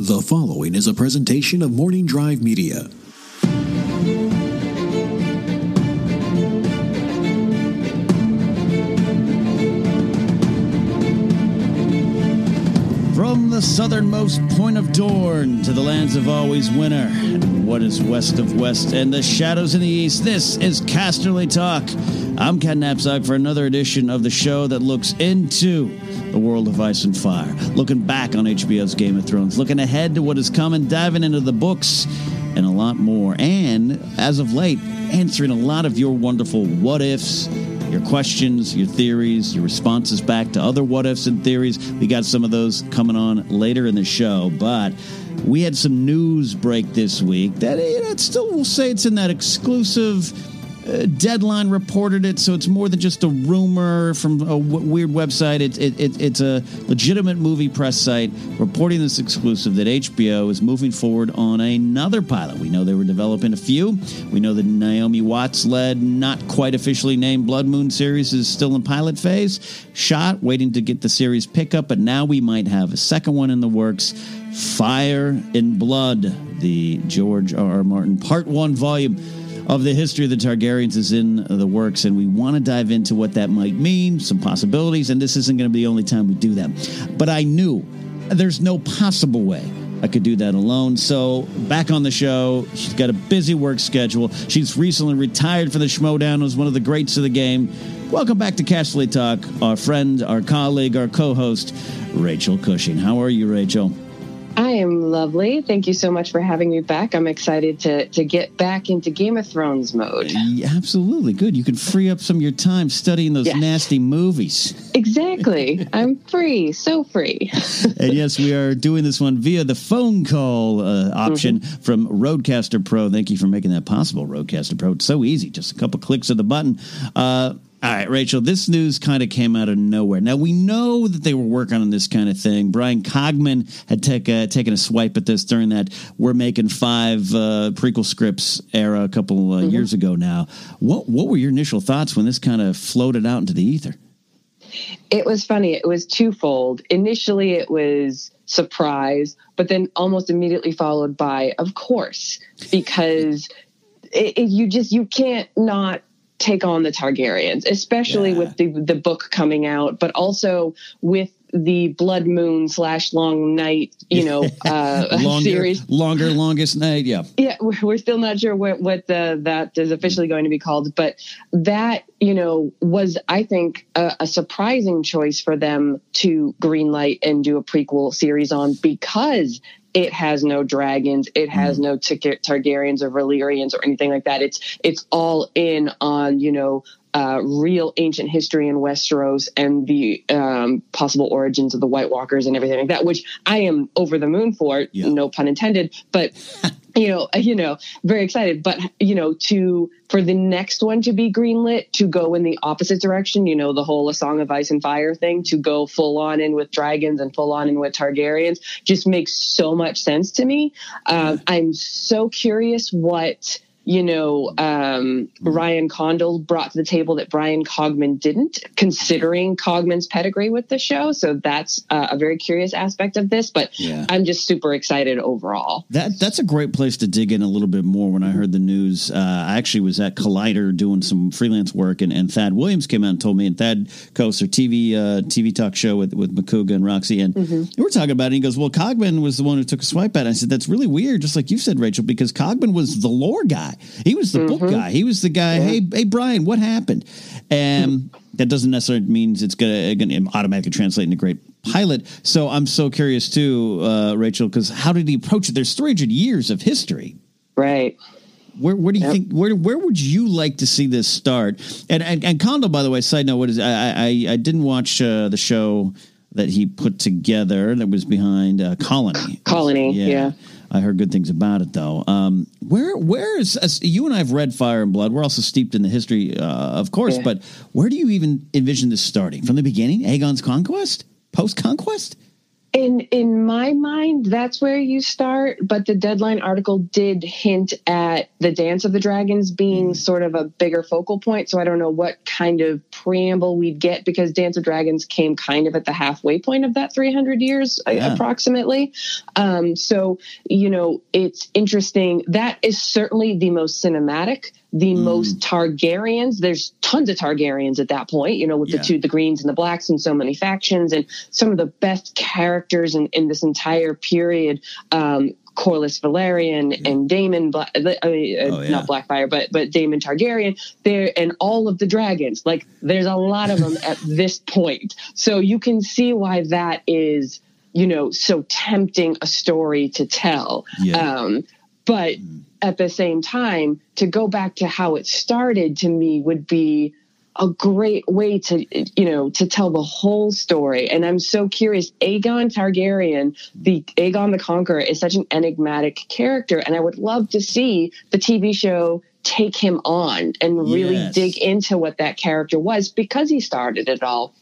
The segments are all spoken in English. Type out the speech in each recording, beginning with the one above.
The following is a presentation of Morning Drive Media. From the southernmost point of Dorne to the lands of always winter, and what is west of west and the shadows in the east, this is Casterly Talk. I'm Ken Napzok for another edition of the show that looks into the world of ice and fire, looking back on HBO's Game of Thrones, looking ahead to what is coming, diving into the books, and a lot more. And as of late, answering a lot of your wonderful what ifs your questions, your theories, your responses back to other what ifs and theories. We got some of those coming on later in the show, but we had some news break this week that you know, it still will say it's in that exclusive. Uh, Deadline reported it, so it's more than just a rumor from a w- weird website. It, it, it, it's a legitimate movie press site reporting this exclusive that HBO is moving forward on another pilot. We know they were developing a few. We know the Naomi Watts led, not quite officially named Blood Moon series is still in pilot phase. Shot, waiting to get the series pickup, but now we might have a second one in the works. Fire and Blood, the George R. R. Martin Part 1 volume of the history of the Targaryens is in the works, and we want to dive into what that might mean, some possibilities, and this isn't going to be the only time we do that. But I knew there's no possible way I could do that alone. So back on the show, she's got a busy work schedule. She's recently retired from the Schmoedown, was one of the greats of the game. Welcome back to Casterly Talk, our friend, our colleague, our co-host, Rachel Cushing. How are you, Rachel? I am lovely. Thank you so much for having me back. I'm excited to to get back into Game of Thrones mode. Yeah, absolutely. Good. You can free up some of your time studying those Yes. nasty movies. Exactly. I'm free, so free. and yes, we are doing this one via the phone call uh, option Mm-hmm. from RodeCaster Pro. Thank you for making that possible, RodeCaster Pro. It's so easy, just a couple clicks of the button. Uh, all right, Rachel, this news kind of came out of nowhere. Now, we know that they were working on this kind of thing. Bryan Cogman had take, uh, taken a swipe at this during that We're Making Five uh, prequel scripts era a couple uh, years ago now. What, what were your initial thoughts when this kind of floated out into the ether? it was funny. It was twofold. Initially, it was surprise, but then almost immediately followed by, of course, because it, it, you just you can't not take on the Targaryens, especially Yeah. with the the book coming out, but also with the Blood Moon slash Long Night, you know, uh, Longer, series. longer, longest night. Yeah. Yeah, we're still not sure what what the, that is officially going to be called, but that you know was I think a, a surprising choice for them to greenlight and do a prequel series on because it has no dragons, it has mm. no Tar- Targaryens or Valyrians or anything like that. It's it's all in on you know uh, real ancient history in Westeros and the um, possible origins of the White Walkers and everything like that, which I am over the moon for. Yeah. No pun intended, but you know, you know, very excited. But you know, to for the next one to be greenlit to go in the opposite direction, you know, the whole A Song of Ice and Fire thing to go full on in with dragons and full on in with Targaryens just makes so much sense to me. Um, I'm so curious what you know, um, Ryan Condal brought to the table that Bryan Cogman didn't, considering Cogman's pedigree with the show. So that's uh, a very curious aspect of this. But Yeah. I'm just super excited overall. That that's a great place to dig in a little bit more. When I heard the news, uh, I actually was at Collider doing some freelance work, and, and Thad Williams came out and told me. And Thad hosts their TV uh, TV talk show with with Makuga and Roxy, and we were talking about it. And he goes, "Well, Cogman was the one who took a swipe at." it. I said, "That's really weird." Just like you said, Rachel, because Cogman was the lore guy. He was the book guy. He was the guy. Hey, hey, Bryan, what happened? And that doesn't necessarily means it's gonna, gonna automatically translate into great pilot. So I'm so curious too, uh, Rachel, because how did he approach it? There's 300 years of history. Right. Where, where do you think where where would you like to see this start? And and, and Condal, by the way, side note, what is I I, I didn't watch uh, the show that he put together that was behind uh, Colony. Colony, yeah. I heard good things about it though. Um, where where is as you and I have read Fire and Blood? We're also steeped in the history, uh, of course. Yeah. But where do you even envision this starting from the beginning? Aegon's conquest, post conquest. In in my mind, that's where you start. But the deadline article did hint at the Dance of the Dragons being sort of a bigger focal point. So I don't know what kind of preamble we'd get because Dance of Dragons came kind of at the halfway point of that 300 years uh, Yeah. approximately. Um, so you know, it's interesting. That is certainly the most cinematic. The most Targaryens. There's tons of Targaryens at that point. You know, with Yeah. the two the greens and the blacks and so many factions and some of the best characters in, in this entire period um Corlys Velaryon and Daemon, Bla- I mean, uh, Oh, yeah. not Blackfire, but but Daemon Targaryen. There and all of the dragons. Like there's a lot of them at this point, so you can see why that is, you know, so tempting a story to tell. Yeah. Um, but at the same time, to go back to how it started to me would be a great way to you know to tell the whole story and i'm so curious aegon targaryen the aegon the conqueror is such an enigmatic character and i would love to see the tv show take him on and really Yes. dig into what that character was because he started it all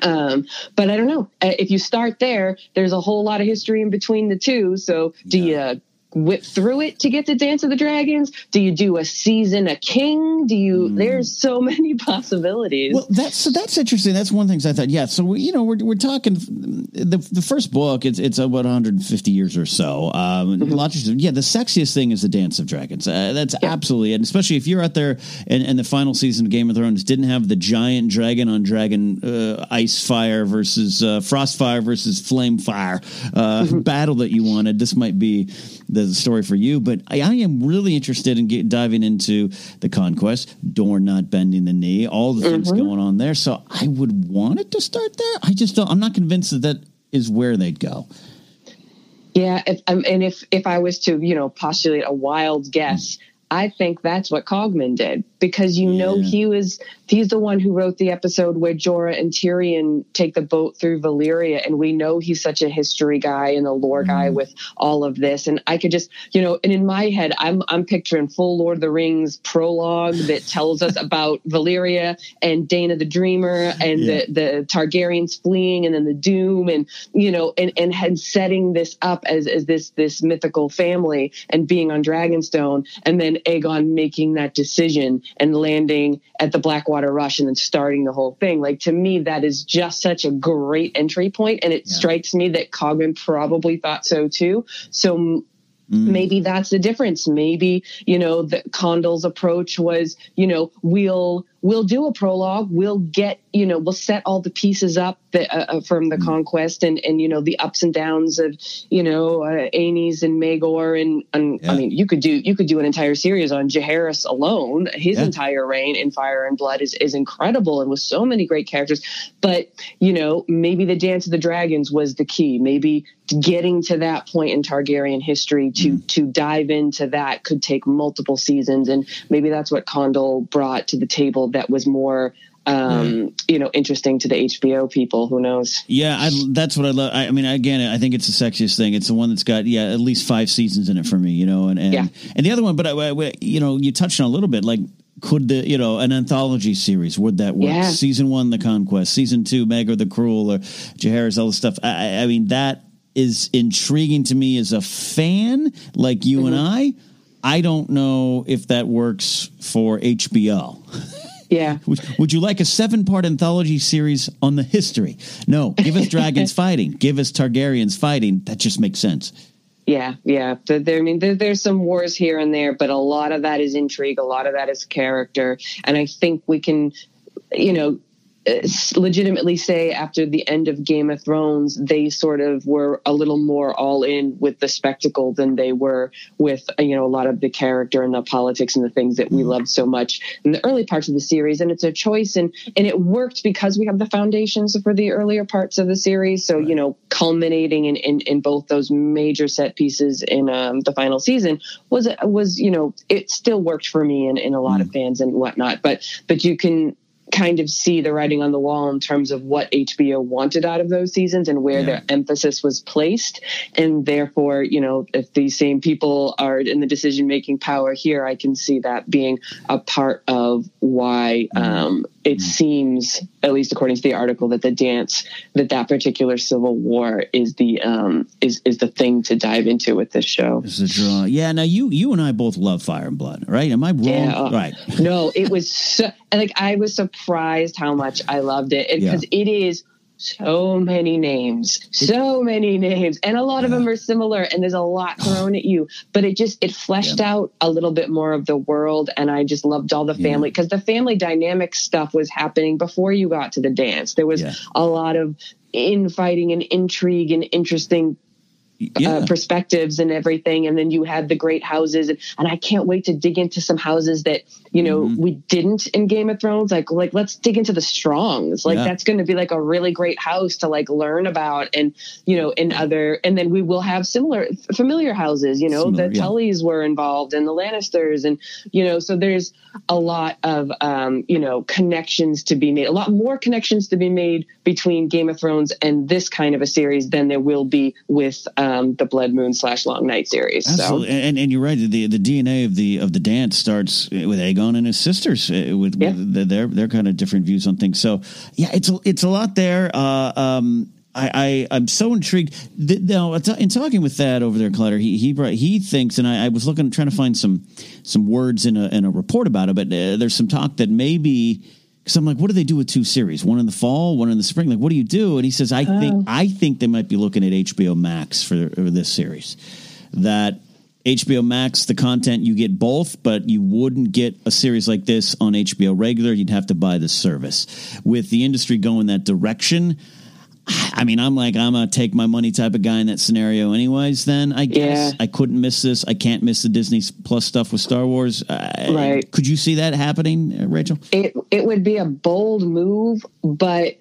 um, but I don't know. Uh, If you start there, there's a whole lot of history in between the two. So do you whip through it to get to Dance of the Dragons? Do you do a season a king? Do you? There's so many possibilities. Well, that's so that's interesting. That's one of the things I thought. Yeah, so we, you know we're we're talking the the first book. It's it's about 150 years or so. Um, lots of yeah. The sexiest thing is the Dance of Dragons. Uh, that's absolutely, and especially if you're out there and, and the final season of Game of Thrones didn't have the giant dragon on dragon uh, ice fire versus uh, frost fire versus flame fire uh, battle that you wanted. This might be the story for you. But I, I am really interested in get, diving into the conquest, Dorne not bending the knee, all the things going on there. So I would want it to start there. I just don't. I'm not convinced that that is where they'd go. Yeah, if, um, and if if I was to you know postulate a wild guess, I think that's what Cogman did because you know Yeah. he was he's the one who wrote the episode where Jorah and Tyrion take the boat through Valyria, and we know he's such a history guy and a lore guy mm-hmm. with all of this. And I could just you know, and in my head, I'm I'm picturing full Lord of the Rings prologue that tells us about Valyria and Daenys the Dreamer and Yeah. the the Targaryens fleeing and then the Doom and you know and and had setting this up as as this this mythical family and being on Dragonstone and then Aegon making that decision and landing at the Blackwater Rush and then starting the whole thing. Like to me that is just such a great entry point and it strikes me that Cogman probably thought so too. So mm. maybe that's the difference. Maybe you know the Condal's approach was you know we'll we'll do a prologue we'll get you know we'll set all the pieces up that, uh, uh, from the conquest and and you know the ups and downs of you know uh, Aenys and Maegor and, and Yeah. I mean you could do you could do an entire series on Jaehaerys alone. His Yeah. entire reign in Fire and Blood is is incredible and with so many great characters. But you know maybe the Dance of the Dragons was the key. Maybe getting to that point in Targaryen history to to dive into that could take multiple seasons. And maybe that's what Condal brought to the table that was more um you know interesting to the HBO people who knows Yeah, I, that's what I love. I, I mean, again, I think it's the sexiest thing. It's the one that's got yeah at least five seasons in it for me, you know, and and, Yeah. and the other one. But I, you know, you touched on a little bit like. Could the you know an anthology series would that work? Yeah. Season one, The Conquest. Season two, Maegor the Cruel or Jaehaerys, all the stuff. I, I- I mean, that is intriguing to me as a fan, like you and I. I don't know if that works for HBO. yeah Would, would you like a seven part anthology series on the history? No. Give us dragons fighting. Give us Targaryens fighting. That just makes sense. Yeah, yeah. There, I mean, there, there's some wars here and there, but a lot of that is intrigue. A lot of that is character, and I think we can, you know, legitimately say after the end of Game of Thrones, they sort of were a little more all in with the spectacle than they were with, uh, you know, a lot of the character and the politics and the things that we loved so much in the early parts of the series. And it's a choice, and and it worked because we have the foundations for the earlier parts of the series. So you know, culminating in in, in both those major set pieces in um, the final season was was you know it still worked for me and, and a lot of fans and whatnot. But but you can kind of see the writing on the wall in terms of what HBO wanted out of those seasons and where yeah. their emphasis was placed. And therefore, you know, if these same people are in the decision making power here, I can see that being a part of why mm-hmm. um, it mm-hmm. seems, at least according to the article, that the dance that that particular civil war is the um, is is the thing to dive into with this show. Is the draw? Yeah. Now you you and I both love Fire and Blood, right? Am I wrong? Yeah, uh, right. no, it was so, like I was surprised how much I loved it because yeah. it is so many names, so many names, and a lot of them are similar. And there's a lot thrown at you, but it just it fleshed yeah. out a little bit more of the world, and I just loved all the family because yeah. the family dynamic stuff was happening before you got to the dance. There was yeah. a lot of infighting and intrigue and interesting yeah. uh, perspectives and everything. And then you had the great houses, and, and I can't wait to dig into some houses that you know mm-hmm. we didn't in Game of Thrones. Like like let's dig into the Strongs. Like yeah. that's going to be like a really great house to like learn about, and you know in other. And then we will have similar familiar houses. You know similar, the yeah. Tullys were involved, and the Lannisters, and you know so there's a lot of um, you know connections to be made. A lot more connections to be made between Game of Thrones and this kind of a series than there will be with. Um, um, the Blood Moon slash Long Night series. Absolutely, so. and and you're right. The the DNA of the of the dance starts with Aegon and his sisters uh, with, yeah. with the, their their kind of different views on things. So yeah, it's a, it's a lot there. Uh, um, I, I am so intrigued. Now, in talking with Thad over there, Collider, he he brought, he thinks, and I, I, was looking trying to find some some words in a in a report about it, but uh, there's some talk that maybe because I'm like, what do they do with two series? One in the fall, one in the spring. Like, what do you do? And he says, I uh. think oh. I think they might be looking at HBO Max for, for this series. That HBO Max, the content you get both, but you wouldn't get a series like this on HBO regular. You'd have to buy the service. With the industry going that direction, I mean, I'm like, I'm a take my money type of guy in that scenario, anyways. Then I guess yeah. I couldn't miss this. I can't miss the Disney Plus stuff with Star Wars. Uh, right? Could you see that happening, uh, Rachel? It it would be a bold move, but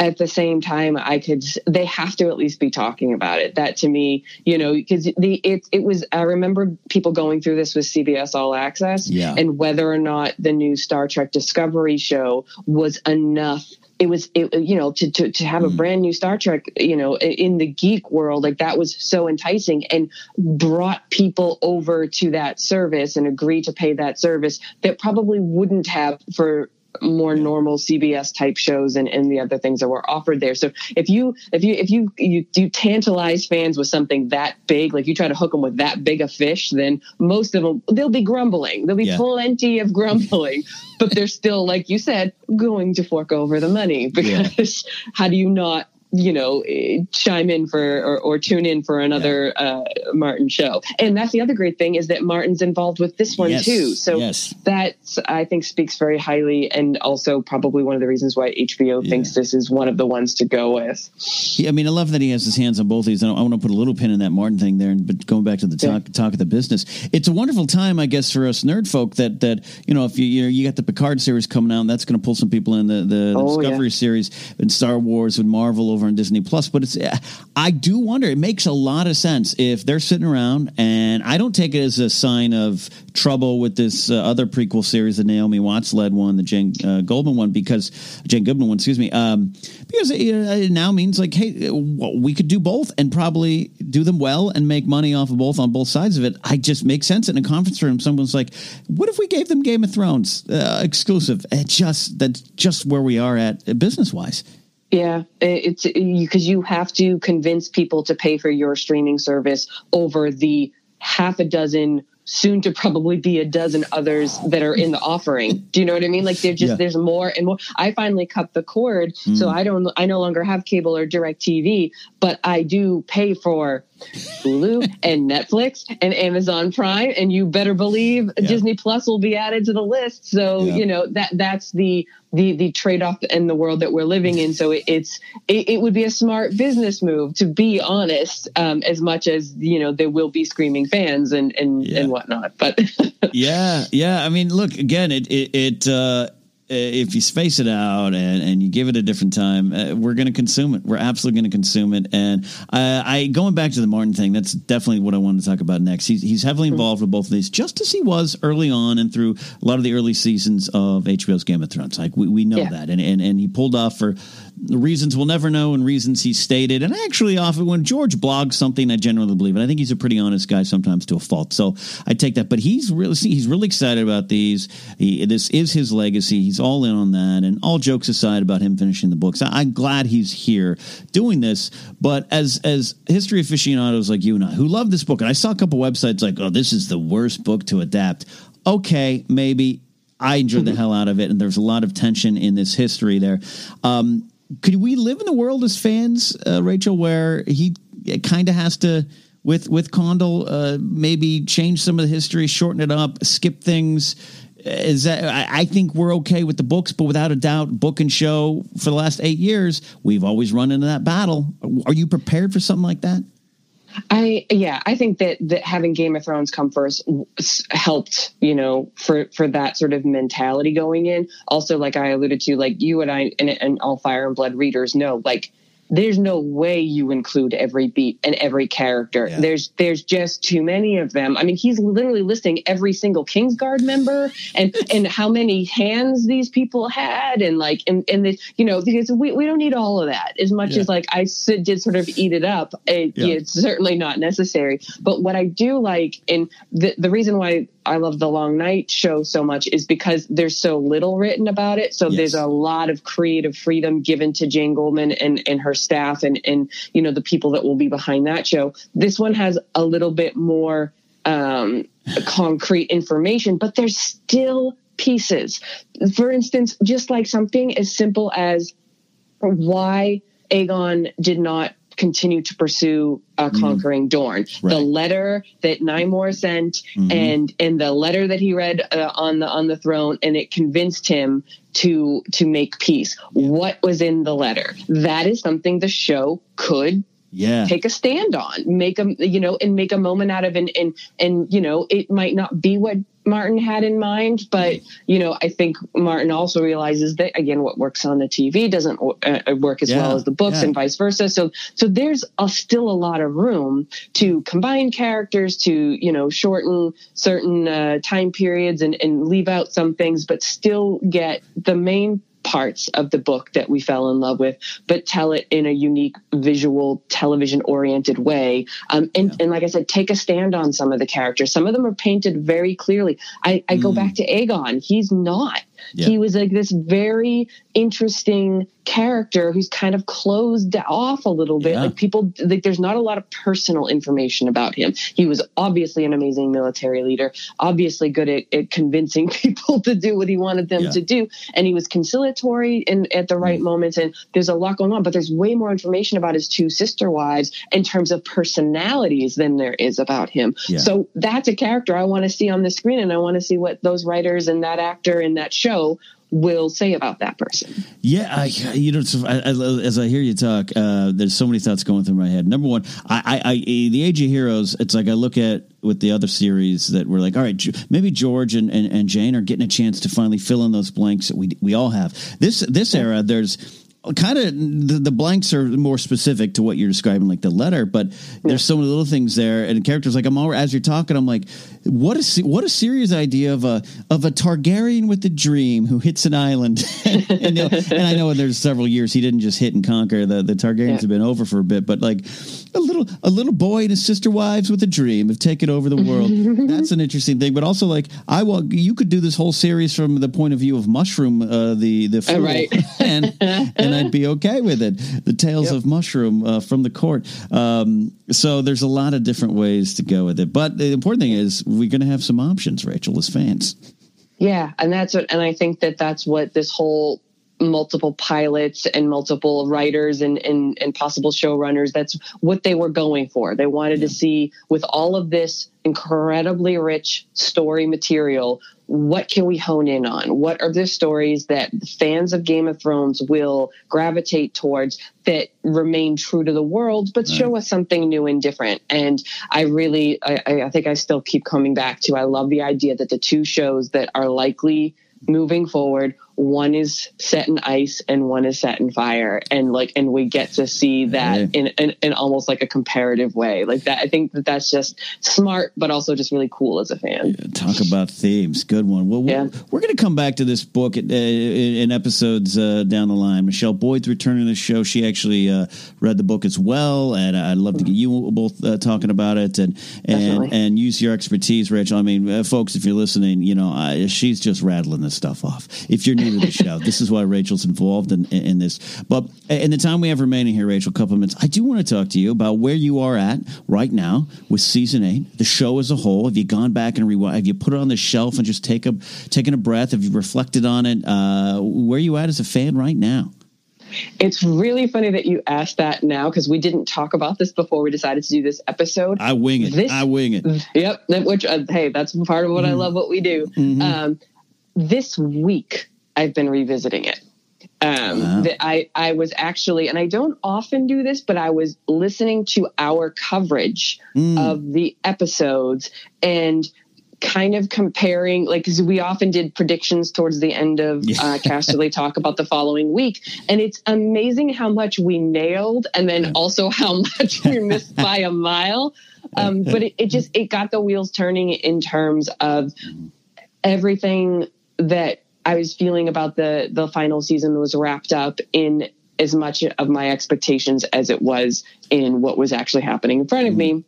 at the same time, I could. They have to at least be talking about it. That to me, you know, because the it it was. I remember people going through this with CBS All Access, yeah. and whether or not the new Star Trek Discovery show was enough it was it, you know to, to to have a hmm. brand new star trek you know in the geek world like that was so enticing and brought people over to that service and agree to pay that service that probably wouldn't have for more normal CBS type shows and, and the other things that were offered there. So if you if you if you you do tantalize fans with something that big, like you try to hook them with that big a fish, then most of them they'll be grumbling. There'll be yeah. plenty of grumbling, but they're still like you said going to fork over the money because yeah. how do you not you know, chime in for or, or tune in for another yeah. uh, Martin show. And that's the other great thing is that Martin's involved with this one yes. too. So yes. that I think speaks very highly, and also probably one of the reasons why HBO yeah. thinks this is one of the ones to go with. Yeah, I mean, I love that he has his hands on both these. I, I want to put a little pin in that Martin thing there, but going back to the talk yeah. talk of the business, it's a wonderful time, I guess, for us nerd folk that that you know if you you, know, you got the Picard series coming out, and that's going to pull some people in the the, the oh, Discovery series and Star Wars and Marvel over on Disney Plus. But it's I do wonder. It makes a lot of sense if they're sitting around, and I don't take it as a sign of trouble with this uh, other prequel series, the Naomi Watts led one, the Jane uh, Goldman one, because Jane Goodman one, excuse me, um, because it, it, now means like, hey, we could do both and probably do them well and make money off of both on both sides of it. I just make sense in a conference room. Someone's like, what if we gave them Game of Thrones uh, exclusive? It just that's just where we are at uh, business wise. Yeah, it's because you have to convince people to pay for your streaming service over the half a dozen soon to probably be a dozen others that are in the offering. Do you know what I mean? Like there's just yeah. there's more and more. I finally cut the cord, mm. so I don't I no longer have cable or direct TV, but I do pay for Hulu and Netflix and Amazon Prime, and you better believe yeah. Disney Plus will be added to the list. So yeah. you know that that's the the the trade off in the world that we're living in. So it, it's it, it, would be a smart business move to be honest, um, as much as you know there will be screaming fans and and yeah. and whatnot. But yeah, yeah. I mean, look again. It it, it uh, if you space it out and, and you give it a different time, uh, we're going to consume it. We're absolutely going to consume it. And uh, I going back to the Martin thing, that's definitely what I wanted to talk about next. He's, he's heavily involved with both of these, just as he was early on and through a lot of the early seasons of HBO's Game of Thrones. Like we, we know yeah. that, and, and and he pulled off for reasons we'll never know and reasons he stated. And actually, often when George blogs something, I generally believe it. I think he's a pretty honest guy, sometimes to a fault. So I take that. But he's really he's really excited about these. He, this is his legacy. He's all in on that. And all jokes aside about him finishing the books, I, I'm glad he's here doing this. But as as history aficionados like you and I who love this book, and I saw a couple websites like, oh, this is the worst book to adapt. Okay, maybe I enjoyed the hell out of it, and there's a lot of tension in this history there. Um, could we live in the world as fans, uh, Rachel, where he kind of has to with with Condal uh, maybe change some of the history, shorten it up, skip things? Is that I, I think we're okay with the books, but without a doubt, book and show for the last eight years, we've always run into that battle. Are you prepared for something like that? I yeah, I think that that having Game of Thrones come first helped, you know, for for that sort of mentality going in. Also, like I alluded to, like you and I and, and all Fire and Blood readers know, like there's no way you include every beat and every character. Yeah. There's there's just too many of them. I mean, he's literally listing every single Kingsguard member and and how many hands these people had and like and and the, you know because we, we don't need all of that as much yeah. as like I did sort of eat it up. It, yeah. It's certainly not necessary. But what I do like and the the reason why I love the Long Night show so much is because there's so little written about it. So yes. there's a lot of creative freedom given to Jane Goldman and, and her staff and, and, you know, the people that will be behind that show. This one has a little bit more um, concrete information, but there's still pieces. For instance, just like something as simple as why Aegon did not continue to pursue uh, mm-hmm. conquering mm. Dorne. Right. The letter that Nymor sent, mm-hmm. and and the letter that he read uh, on the on the throne, and it convinced him to to make peace. What was in the letter? That is something the show could yeah take a stand on make a you know and make a moment out of and and and you know it might not be what Martin had in mind. But, you know, I think Martin also realizes that, again, what works on the TV doesn't uh, work as yeah, well as the books yeah. and vice versa. So, so there's a, still a lot of room to combine characters, to, you know, shorten certain uh, time periods and, and leave out some things, but still get the main parts of the book that we fell in love with, but tell it in a unique visual television oriented way. Um, and, yeah. and like I said, take a stand on some of the characters. Some of them are painted very clearly. I, I mm. go back to Aegon. He's not. Yeah. He was like this very interesting character who's kind of closed off a little bit. Yeah. Like people, like there's not a lot of personal information about him. He was obviously an amazing military leader, obviously good at, at convincing people to do what he wanted them yeah. to do, and he was conciliatory and at the right mm. moments. And there's a lot going on, but there's way more information about his two sister wives in terms of personalities than there is about him. So that's a character I want to see on the screen, and I want to see what those writers and that actor and that show will say about that person. Yeah, I, you know, I, I, as I hear you talk, uh, there's so many thoughts going through my head. Number one, I, I, the Age of Heroes. It's like I look at with the other series that we're like, all right, maybe George and, and, and Jane are getting a chance to finally fill in those blanks that we we all have. This this era, there's kind of the, the, blanks are more specific to what you're describing, like the letter. But there's so many little things there, and characters like I'm all as you're talking, I'm like, what a what a serious idea of a of a Targaryen with a dream who hits an island. and, and, and, I know there's several years he didn't just hit and conquer. The the Targaryens yeah. have been over for a bit, but like a little a little boy and his sister wives with a dream have taken over the world. That's an interesting thing. But also like I want you could do this whole series from the point of view of Mushroom, uh, the the fool, right. and and I'd be okay with it. The tales yep. of Mushroom uh, from the court. Um, so there's a lot of different ways to go with it. But the important thing is we're going to have some options, Rachel, as fans. Yeah, and that's what, and I think that that's what this whole multiple pilots and multiple writers and, and, and possible showrunners. That's what they were going for. They wanted yeah. to see, with all of this incredibly rich story material, what can we hone in on? What are the stories that fans of Game of Thrones will gravitate towards that remain true to the world, but mm-hmm. show us something new and different? And I really, I, I think I still keep coming back to, I love the idea that the two shows that are likely moving forward one is set in ice and one is set in fire. And like and we get to see that in, in, in almost like a comparative way. Like that i think that that's just smart but also just really cool as a fan. Talk about themes. Good one. Well yeah. we're, going to come back to this book uh, in episodes uh, down the line. Michelle boyd's returning to the show. She actually uh, read the book as well and i'd love to get you both uh, talking about it. And and, and use your expertise rachel. I mean uh, folks if you're listening you know she's just rattling this stuff off. If you're new to the show. This is why Rachel's involved in, in this. But in the time we have remaining here, Rachel, a couple of minutes, I do want to talk to you about where you are at right now with season eight, the show as a whole. Have you gone back and rewind? Have you put it on the shelf and just take a taken a breath? Have you reflected on it? Uh, where are you at as a fan right now? It's really funny that you asked that now because we didn't talk about this before we decided to do this episode. I wing it. This, I wing it. Yep. Which, uh, hey, that's part of what mm. I love what we do. Mm-hmm. Um, this week, I've been revisiting it. Um, wow. that I, I was actually, and I don't often do this, but I was listening to our coverage mm. of the episodes and kind of comparing, like, because we often did predictions towards the end of yeah. uh, Casterly Talk about the following week. And it's amazing how much we nailed and then also how much we missed by a mile. Um, but it, it just, it got the wheels turning in terms of everything that I was feeling about the the final season was wrapped up in as much of my expectations as it was in what was actually happening in front of mm-hmm. me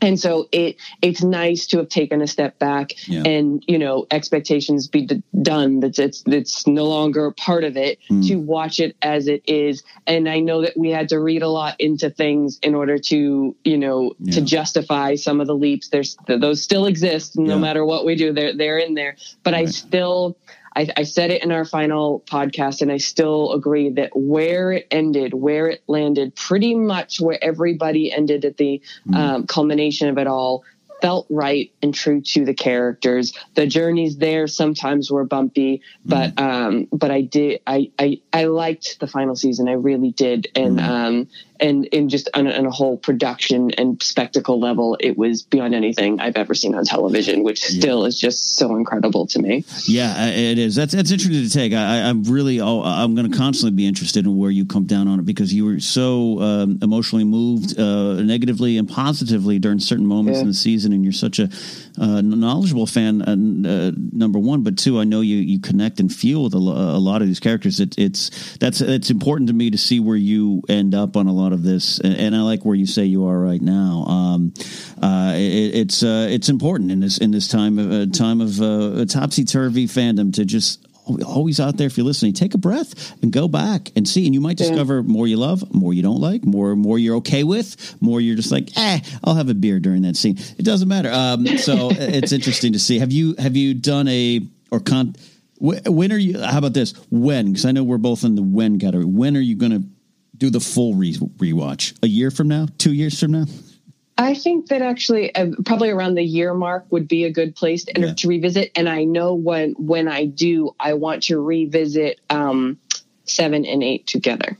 and so it it's nice to have taken a step back yeah. and you know expectations be d- done that's it's it's no longer part of it mm. to watch it as it is and i know that we had to read a lot into things in order to you know yeah. to justify some of the leaps there's those still exist no yeah. matter what we do they're they're in there but right. i still I, I said it in our final podcast, and I still agree that where it ended, where it landed, pretty much where everybody ended at the mm. um, culmination of it all, felt right and true to the characters. The journeys there sometimes were bumpy, but mm. um, but I did I, I I liked the final season. I really did, and mm. um, and in just on a, on a, whole production and spectacle level, it was beyond anything I've ever seen on television, which yeah. still is just so incredible to me. Yeah, it is. That's that's interesting to take. I, am really, oh, I'm going to constantly be interested in where you come down on it because you were so um, emotionally moved, uh, negatively and positively during certain moments yeah. in the season, and you're such a uh, knowledgeable fan. Uh, uh, number one, but two, I know you you connect and feel with a, a lot of these characters. It, it's that's it's important to me to see where you end up on a lot of this, and, and I like where you say you are right now. Um, uh, it, it's uh, it's important in this in this time of uh, time of uh, topsy turvy fandom to just always out there if you're listening take a breath and go back and see. And you might discover yeah. more you love more you don't like more more you're okay with more you're just like eh i'll have a beer during that scene. It doesn't matter. Um, so it's interesting to see. Have you have you done a or con when are you how about this? When? Because i know we're both in the when category. When are you going to do the full re- rewatch? A year from now? Two years from now? I think that actually uh, probably around the year mark would be a good place to, yeah. to revisit. And I know when when I do, I want to revisit um, seven and eight together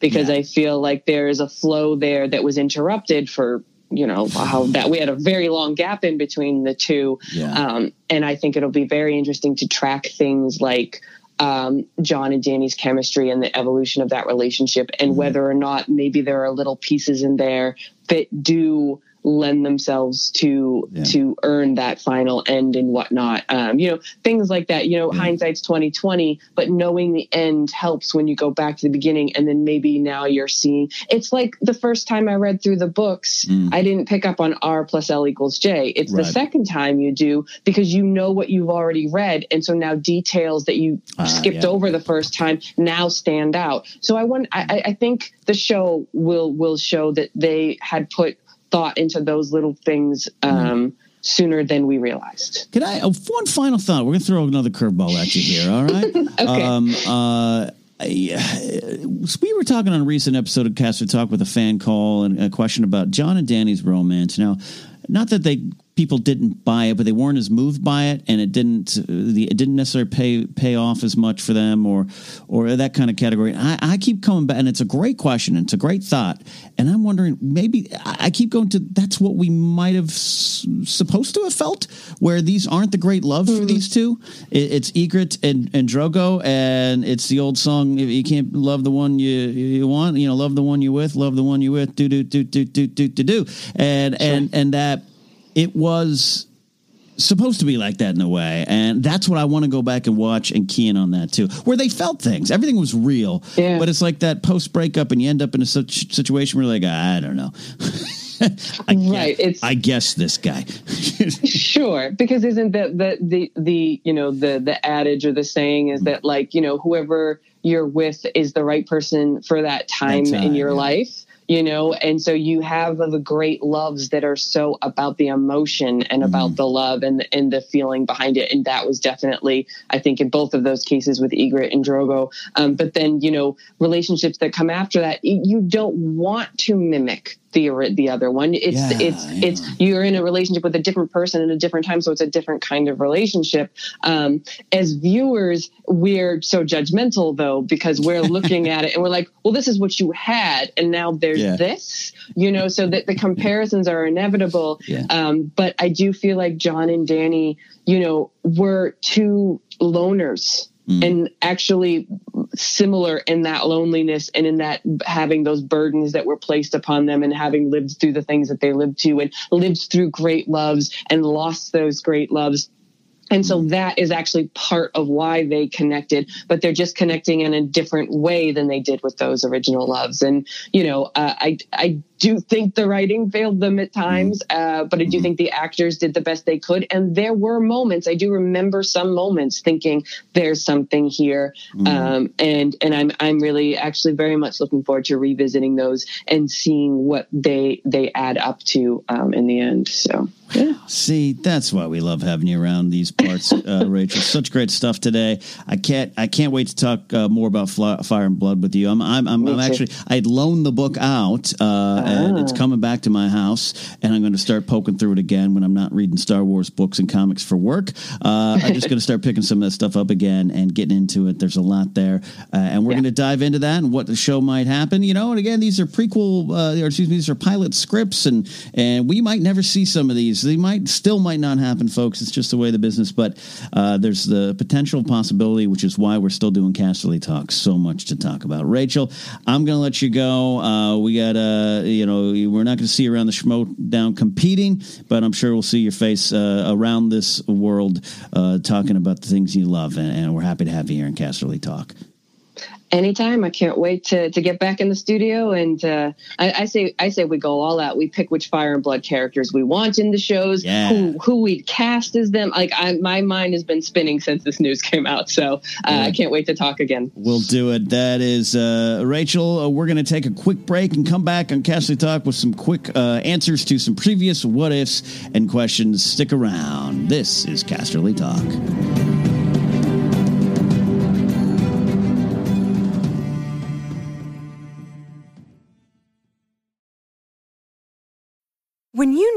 because yeah. I feel like there is a flow there that was interrupted for you know how that we had a very long gap in between the two. Yeah. Um, and I think it'll be very interesting to track things like um, Jon and Dany's chemistry and the evolution of that relationship, and mm-hmm. whether or not maybe there are little pieces in there that do lend themselves to yeah. to earn that final end and whatnot. Um, you know, things like that. You know, yeah. hindsight's twenty twenty, but knowing the end helps when you go back to the beginning, and then maybe now you're seeing. It's like the first time I read through the books, mm. I didn't pick up on R plus L equals J. It's right. the second time you do because you know what you've already read, and so now details that you uh, skipped yeah. over the first time now stand out. So I want. I, I think the show will will show that they had put thought into those little things um, mm. sooner than we realized. Can I? Uh, one final thought. We're going to throw another curveball at you here. All right. okay. Um, uh, we were talking on a recent episode of Caster Talk with a fan call and a question about Jon and Dany's romance. Now, not that they people didn't buy it, but they weren't as moved by it, and it didn't uh, it didn't necessarily pay pay off as much for them, or or that kind of category. I, I keep coming back, and it's a great question. It's a great thought, and I'm wondering maybe I keep going to that's what we might have s- supposed to have felt, where these aren't the great love for mm-hmm. these two. It, it's Ygritte and, and Drogo, and it's the old song: "You can't love the one you you want, you know, love the one you with, love the one you with, do do do do do do do do," and sure. and and that it was supposed to be like that in a way and that's what i want to go back and watch and key in on that too where they felt things. Everything was real yeah. but it's like that post breakup and you end up in a such situation where you're like i don't know. I right guess, it's i guess this guy. Sure because isn't that the the the you know the the adage or the saying is mm. that like you know whoever you're with is the right person for that time, that time in your yeah. life you know and so you have of the great loves that are so about the emotion and about mm. the love and and the feeling behind it and that was definitely i think in both of those cases with Ygritte and drogo um, but then you know relationships that come after that you don't want to mimic the the other one. It's yeah, it's yeah. it's you're in a relationship with a different person in a different time, so it's a different kind of relationship. Um, as viewers, we're so judgmental though because we're looking at it and we're like, well, this is what you had, and now there's yeah. this, you know. So that the comparisons are inevitable. Um, but I do feel like Jon and Dany, you know, were two loners mm. and actually similar in that loneliness and in that having those burdens that were placed upon them and having lived through the things that they lived to and lived through great loves and lost those great loves and so mm. that is actually part of why they connected, but they're just connecting in a different way than they did with those original loves. And, you know, uh, I, I do think the writing failed them at times, mm-hmm. uh, but I do mm-hmm. think the actors did the best they could. And there were moments, I do remember some moments thinking there's something here. Mm-hmm. Um, and, and I'm, I'm really actually very much looking forward to revisiting those and seeing what they, they add up to, um, in the end. So, yeah. See, that's why we love having you around these parts, uh, Rachel. Such great stuff today. I can't, I can't wait to talk uh, more about Fire and Blood with you. I'm, I'm, I'm, I'm actually, I'd loaned the book out, uh, and it's ah. coming back to my house, and I'm going to start poking through it again when I'm not reading Star Wars books and comics for work. Uh, I'm just going to start picking some of that stuff up again and getting into it. There's a lot there, uh, and we're yeah. going to dive into that and what the show might happen. You know, and again, these are prequel, uh, or excuse me, these are pilot scripts, and and we might never see some of these. They might still might not happen, folks. It's just the way the business, but uh, there's the potential possibility, which is why we're still doing Casterly Talk. So much to talk about. Rachel, I'm going to let you go. Uh, we got uh, you know, we're not going to see you around the Schmoedown competing, but I'm sure we'll see your face uh, around this world uh, talking about the things you love. And, and, we're happy to have you here in Casterly Talk anytime. I can't wait to to get back in the studio. And uh, I, I, say I say we go all out. We pick which Fire and Blood characters we want in the shows. Yeah. Who who we cast as them. Like I, my mind has been spinning since this news came out. So uh, yeah. I can't wait to talk again. We'll do it. That is uh, Rachel. Uh, we're going to take a quick break and come back on Casterly Talk with some quick uh, answers to some previous what ifs and questions. Stick around. This is Casterly Talk.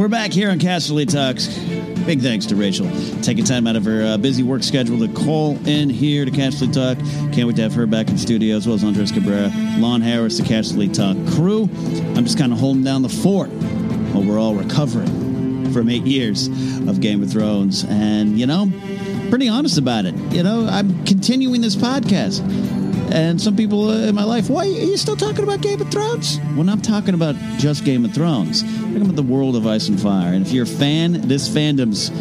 We're back here on Casterly Talks. Big thanks to Rachel taking time out of her uh, busy work schedule to call in here to Casterly Talk. Can't wait to have her back in studio as well as Andres Cabrera, Lon Harris, the Casterly Talk crew. I'm just kind of holding down the fort while we're all recovering from eight years of Game of Thrones. And, you know, pretty honest about it. You know, I'm continuing this podcast. And some people in my life, why are you still talking about Game of Thrones? Well, I'm talking about just Game of Thrones. I'm talking about the world of Ice and Fire. And if you're a fan, this fandom's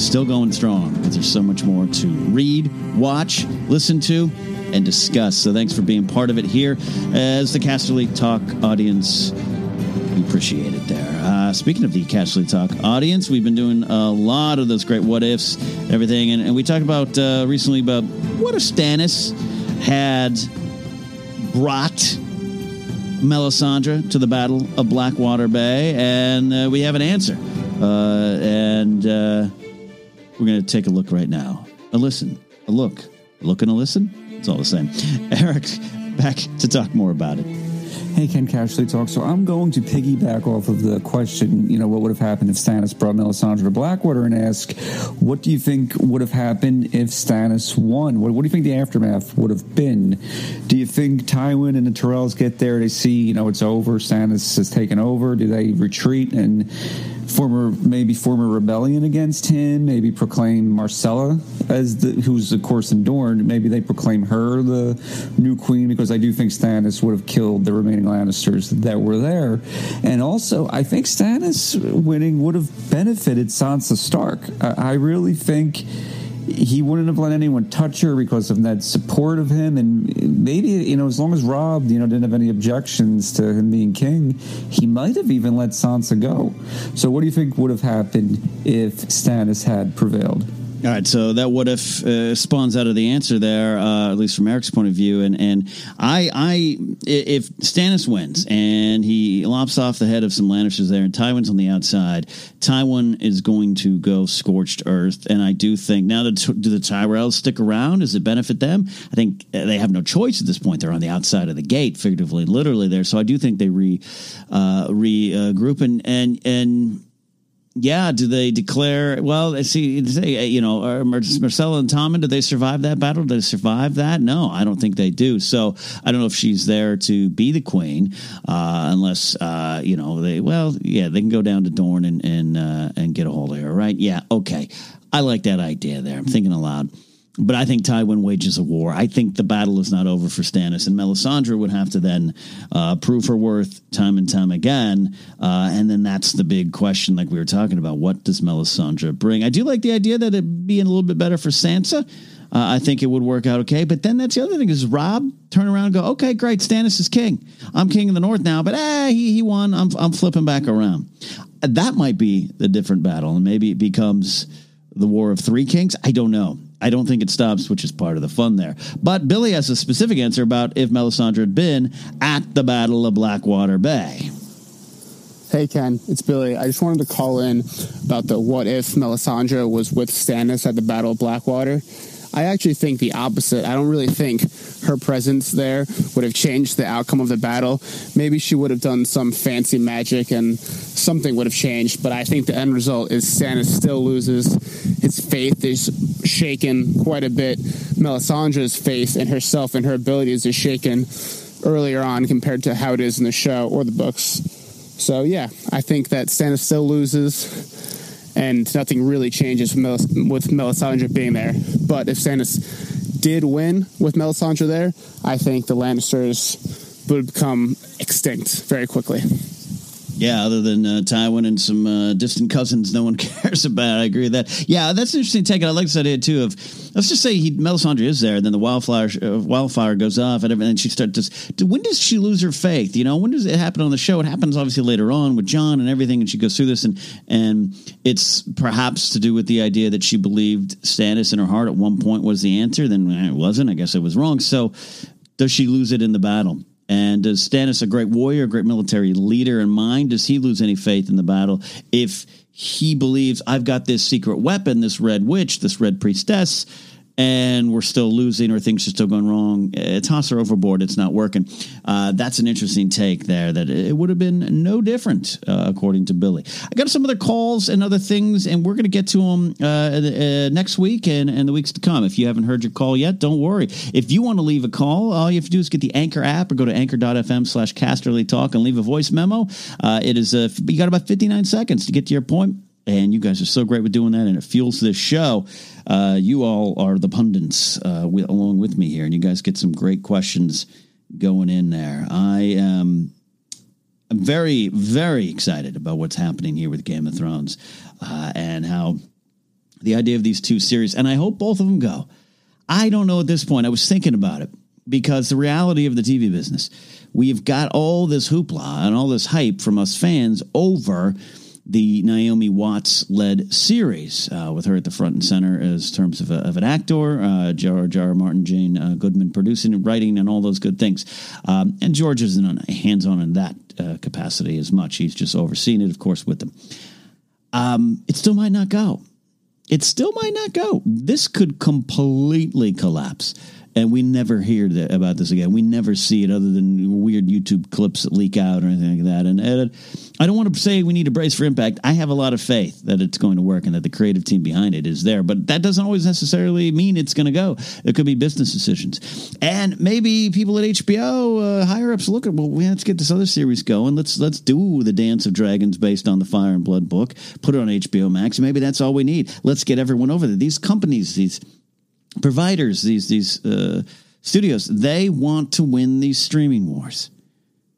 still going strong because there's so much more to read, watch, listen to, and discuss. So thanks for being part of it here as the Casterly Talk audience. We appreciate it there. Uh, speaking of the Casterly Talk audience, we've been doing a lot of those great what ifs, everything, and, and we talked about uh, recently about what if Stannis had brought Melisandre to the Battle of Blackwater Bay, and uh, we have an answer. Uh, and uh, we're going to take a look right now. A listen, a look, a look and a listen. It's all the same. Eric, back to talk more about it. Hey, Ken Casterly Talk. So I'm going to piggyback off of the question, you know, what would have happened if Stannis brought Melisandre to Blackwater and ask, what do you think would have happened if Stannis won? What, what do you think the aftermath would have been? Do you think Tywin and the Tyrells get there, they see, you know, it's over, Stannis has taken over? Do they retreat and former maybe former rebellion against him. Maybe proclaim Myrcella as the who's of course adorned. Maybe they proclaim her the new queen because I do think Stannis would have killed the remaining Lannisters that were there, and also I think Stannis winning would have benefited Sansa Stark. I, I really think he wouldn't have let anyone touch her because of Ned's support of him, and maybe you know as long as Robb, you know didn't have any objections to him being king, he might have even let Sansa go. So, what do you think would have happened if Stannis had prevailed? All right, so that what if uh, spawns out of the answer there, uh, at least from Eric's point of view, and and I I if Stannis wins and he lops off the head of some Lannisters there, and Tywin's on the outside, Tywin is going to go scorched earth, and I do think now that do the Tyrells stick around? Does it benefit them? I think they have no choice at this point. They're on the outside of the gate, figuratively, literally there. So I do think they re uh, regroup and and and yeah, do they declare? Well, see, you know, are Myrcella and Tommen, do they survive that battle? Do they survive that? No, I don't think they do. So I don't know if she's there to be the queen, uh, unless uh, you know they. Well, yeah, they can go down to Dorne and and uh, and get a hold of her, right? Yeah, okay. I like that idea there. I'm thinking aloud. But I think Tywin wages a war. I think the battle is not over for Stannis, and Melisandre would have to then uh, prove her worth time and time again. Uh, and then that's the big question, like we were talking about. What does Melisandre bring? I do like the idea that it being a little bit better for Sansa. Uh, I think it would work out okay. But then that's the other thing is Robb turn around and go, okay, great, Stannis is king. I'm king of the north now, but eh, he, he won. I'm, I'm flipping back around. That might be the different battle, and maybe it becomes the War of Three Kings. I don't know. I don't think it stops, which is part of the fun there. But Billy has a specific answer about if Melisandre had been at the Battle of Blackwater Bay. Hey Ken, it's Billy. I just wanted to call in about the what if Melisandre was with Stannis at the Battle of Blackwater. I actually think the opposite. I don't really think her presence there would have changed the outcome of the battle. Maybe she would have done some fancy magic and something would have changed, but I think the end result is Stannis still loses. His faith is shaken quite a bit. Melisandre's faith in herself and her abilities is shaken earlier on compared to how it is in the show or the books. So yeah, I think that Stannis still loses and nothing really changes with, Melisandre being there. But if Stannis did win with Melisandre there, I think the Lannisters would become extinct very quickly. Yeah, other than uh, Tywin and some uh, distant cousins, no one cares about. I agree with that. Yeah, that's an interesting take. I like this idea too. Of let's just say he Melisandre is there, and then the wildfire uh, wildfire goes off, and everything. She starts. To, when does she lose her faith? You know, when does it happen on the show? It happens obviously later on with Jon and everything, and she goes through this, and and it's perhaps to do with the idea that she believed Stannis in her heart at one point was the answer. Then it wasn't. I guess it was wrong. So does she lose it in the battle? And does Stannis, a great warrior, a great military leader in mind, does he lose any faith in the battle if he believes I've got this secret weapon, this red witch, this red priestess, and we're still losing or things are still going wrong, uh, toss her overboard. It's not working. Uh, that's an interesting take there that it would have been no different, uh, according to Billy. I got some other calls and other things, and we're going to get to them uh, uh, next week and, and the weeks to come. If you haven't heard your call yet, don't worry. If you want to leave a call, all you have to do is get the Anchor app or go to anchor.fm slash casterly talk and leave a voice memo. Uh, it is, you got about 59 seconds to get to your point and you guys are so great with doing that, and it fuels this show. Uh, you all are the pundits uh, with, along with me here, and you guys get some great questions going in there. I am very, very excited about what's happening here with Game of Thrones uh, and how the idea of these two series, and I hope both of them go. I don't know at this point. I was thinking about it. because the reality of the TV business, we've got all this hoopla and all this hype from us fans over the Naomi Watts led series uh, with her at the front and center as terms of, a, of an actor, uh, George R. Martin, Jane uh, Goldman producing and writing and all those good things. Um, and George isn't hands on in that uh, capacity as much. He's just overseeing it, of course, with them. Um, it still might not go. It still might not go. This could completely collapse and we never hear that, about this again. We never see it other than weird YouTube clips that leak out or anything like that. And, and I don't want to say we need to brace for impact. I have a lot of faith that it's going to work and that the creative team behind it is there, but that doesn't always necessarily mean it's going to go. It could be business decisions, and maybe people at HBO uh, higher ups look at well, let's get this other series going. Let's let's do the Dance of Dragons based on the Fire and Blood book. Put it on HBO Max. Maybe that's all we need. Let's get everyone over there. These companies, these providers, these these uh, studios, they want to win these streaming wars.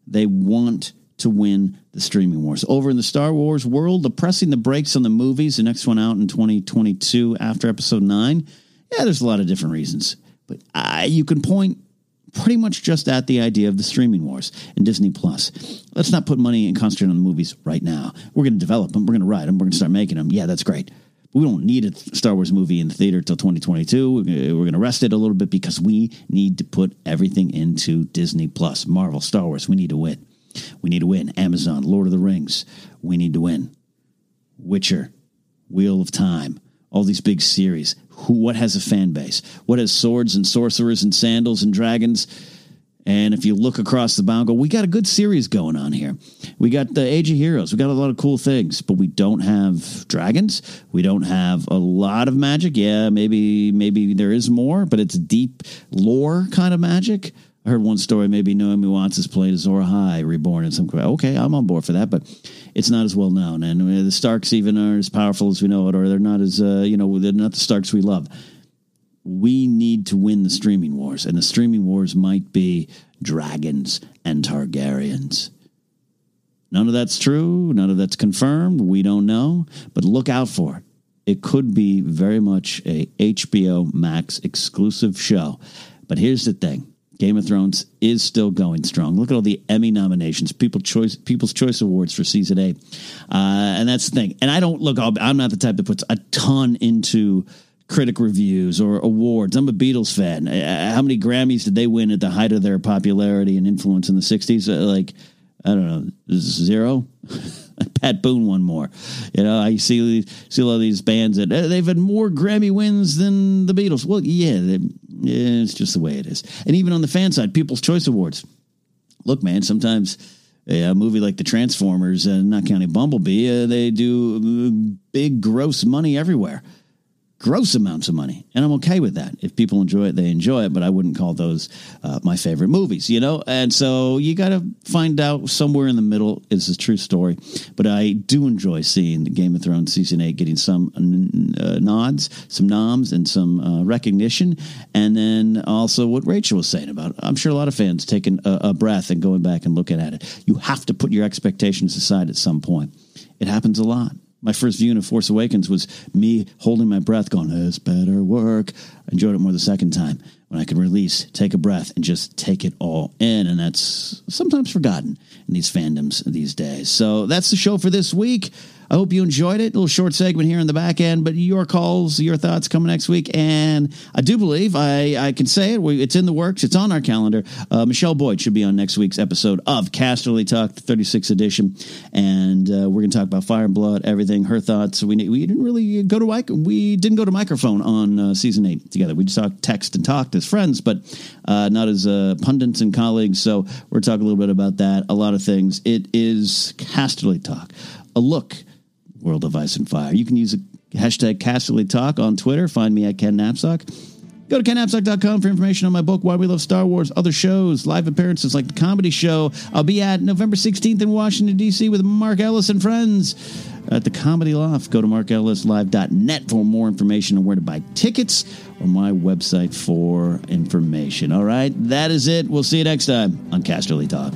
They want to win the streaming wars. Over in the Star Wars world, the pressing the brakes on the movies, the next one out in 2022 after episode 9. Yeah, there's a lot of different reasons. But you can point pretty much just at the idea of the streaming wars and Disney Plus. Let's not put money and concentrate on the movies right now. We're going to develop them. We're going to write them. We're going to start making them. Yeah, that's great we don't need a Star Wars movie in the theater till 2022. We're going to rest it a little bit because we need to put everything into Disney Plus, Marvel, Star Wars. We need to win. We need to win. Amazon, Lord of the Rings. We need to win. Witcher, Wheel of Time, all these big series. Who? What has a fan base? What has swords and sorcerers and sandals and dragons? And if you look across the bound, go, we got a good series going on here. We got the Age of Heroes. We got a lot of cool things, but we don't have dragons. We don't have a lot of magic. Yeah, maybe maybe there is more, but it's deep lore kind of magic. I heard one story. Maybe Naomi Watts is playing Azor Ahai reborn in some. Okay, I'm on board for that, but it's not as well known. And uh, the Starks even are as powerful as we know it, or they're not as uh, you know they're not the Starks we love we need to win the streaming wars, and the streaming wars might be dragons and Targaryens. None of that's true. None of that's confirmed. We don't know, but look out for it. It could be very much a HBO Max exclusive show. But here's the thing. Game of Thrones is still going strong. Look at all the Emmy nominations, People Choice, People's Choice Awards for season eight, uh, and that's the thing. And I don't look. I'm not the type that puts a ton into critic reviews or awards. I'm a Beatles fan. Uh, how many Grammys did they win at the height of their popularity and influence in the 60s? Uh, like, I don't know, zero? Pat Boone won more. You know, I see see a lot of these bands that uh, they've had more Grammy wins than the Beatles. Well, yeah, they, yeah, it's just the way it is. And even on the fan side, People's Choice Awards. Look, man, sometimes a movie like the Transformers, uh, not counting Bumblebee, uh, they do big gross money everywhere gross amounts of money. And I'm okay with that. If people enjoy it, they enjoy it, but I wouldn't call those uh, my favorite movies, you know? And so you got to find out somewhere in the middle is a true story. But I do enjoy seeing the Game of Thrones season eight getting some uh, nods, some noms, and some uh, recognition. And then also what Rachel was saying about, I'm sure a lot of fans taking a, a breath and going back and looking at it. You have to put your expectations aside at some point. It happens a lot my first viewing of Force Awakens was me holding my breath, going, "This better work." I enjoyed it more the second time when I could release, take a breath, and just take it all in, and that's sometimes forgotten in these fandoms these days. So that's the show for this week. I hope you enjoyed it. A little short segment here in the back end, but your calls, your thoughts coming next week. And I do believe I, I can say it. It's in the works. It's on our calendar. Uh, Michelle Boyd should be on next week's episode of Casterly Talk, the 36th edition. And uh, we're going to talk about Fire and Blood, everything, her thoughts. We, we didn't really go to mic. We didn't go to microphone on uh, season eight together. We just talked text and talked as friends, but uh, not as uh, pundits and colleagues. So we're talking a little bit about that. A lot of things. It is Casterly Talk, a look World of Ice and Fire. You can use a hashtag Casterly Talk on Twitter. Find me at Ken Napzok. Go to kennapzok.com for information on my book, Why We Love Star Wars, other shows, live appearances like the comedy show. I'll be at November 16th in Washington, D.C. with Mark Ellis and friends at the Comedy Loft. Go to markellislive.net for more information on where to buy tickets or my website for information. All right, that is it. We'll see you next time on Casterly Talk.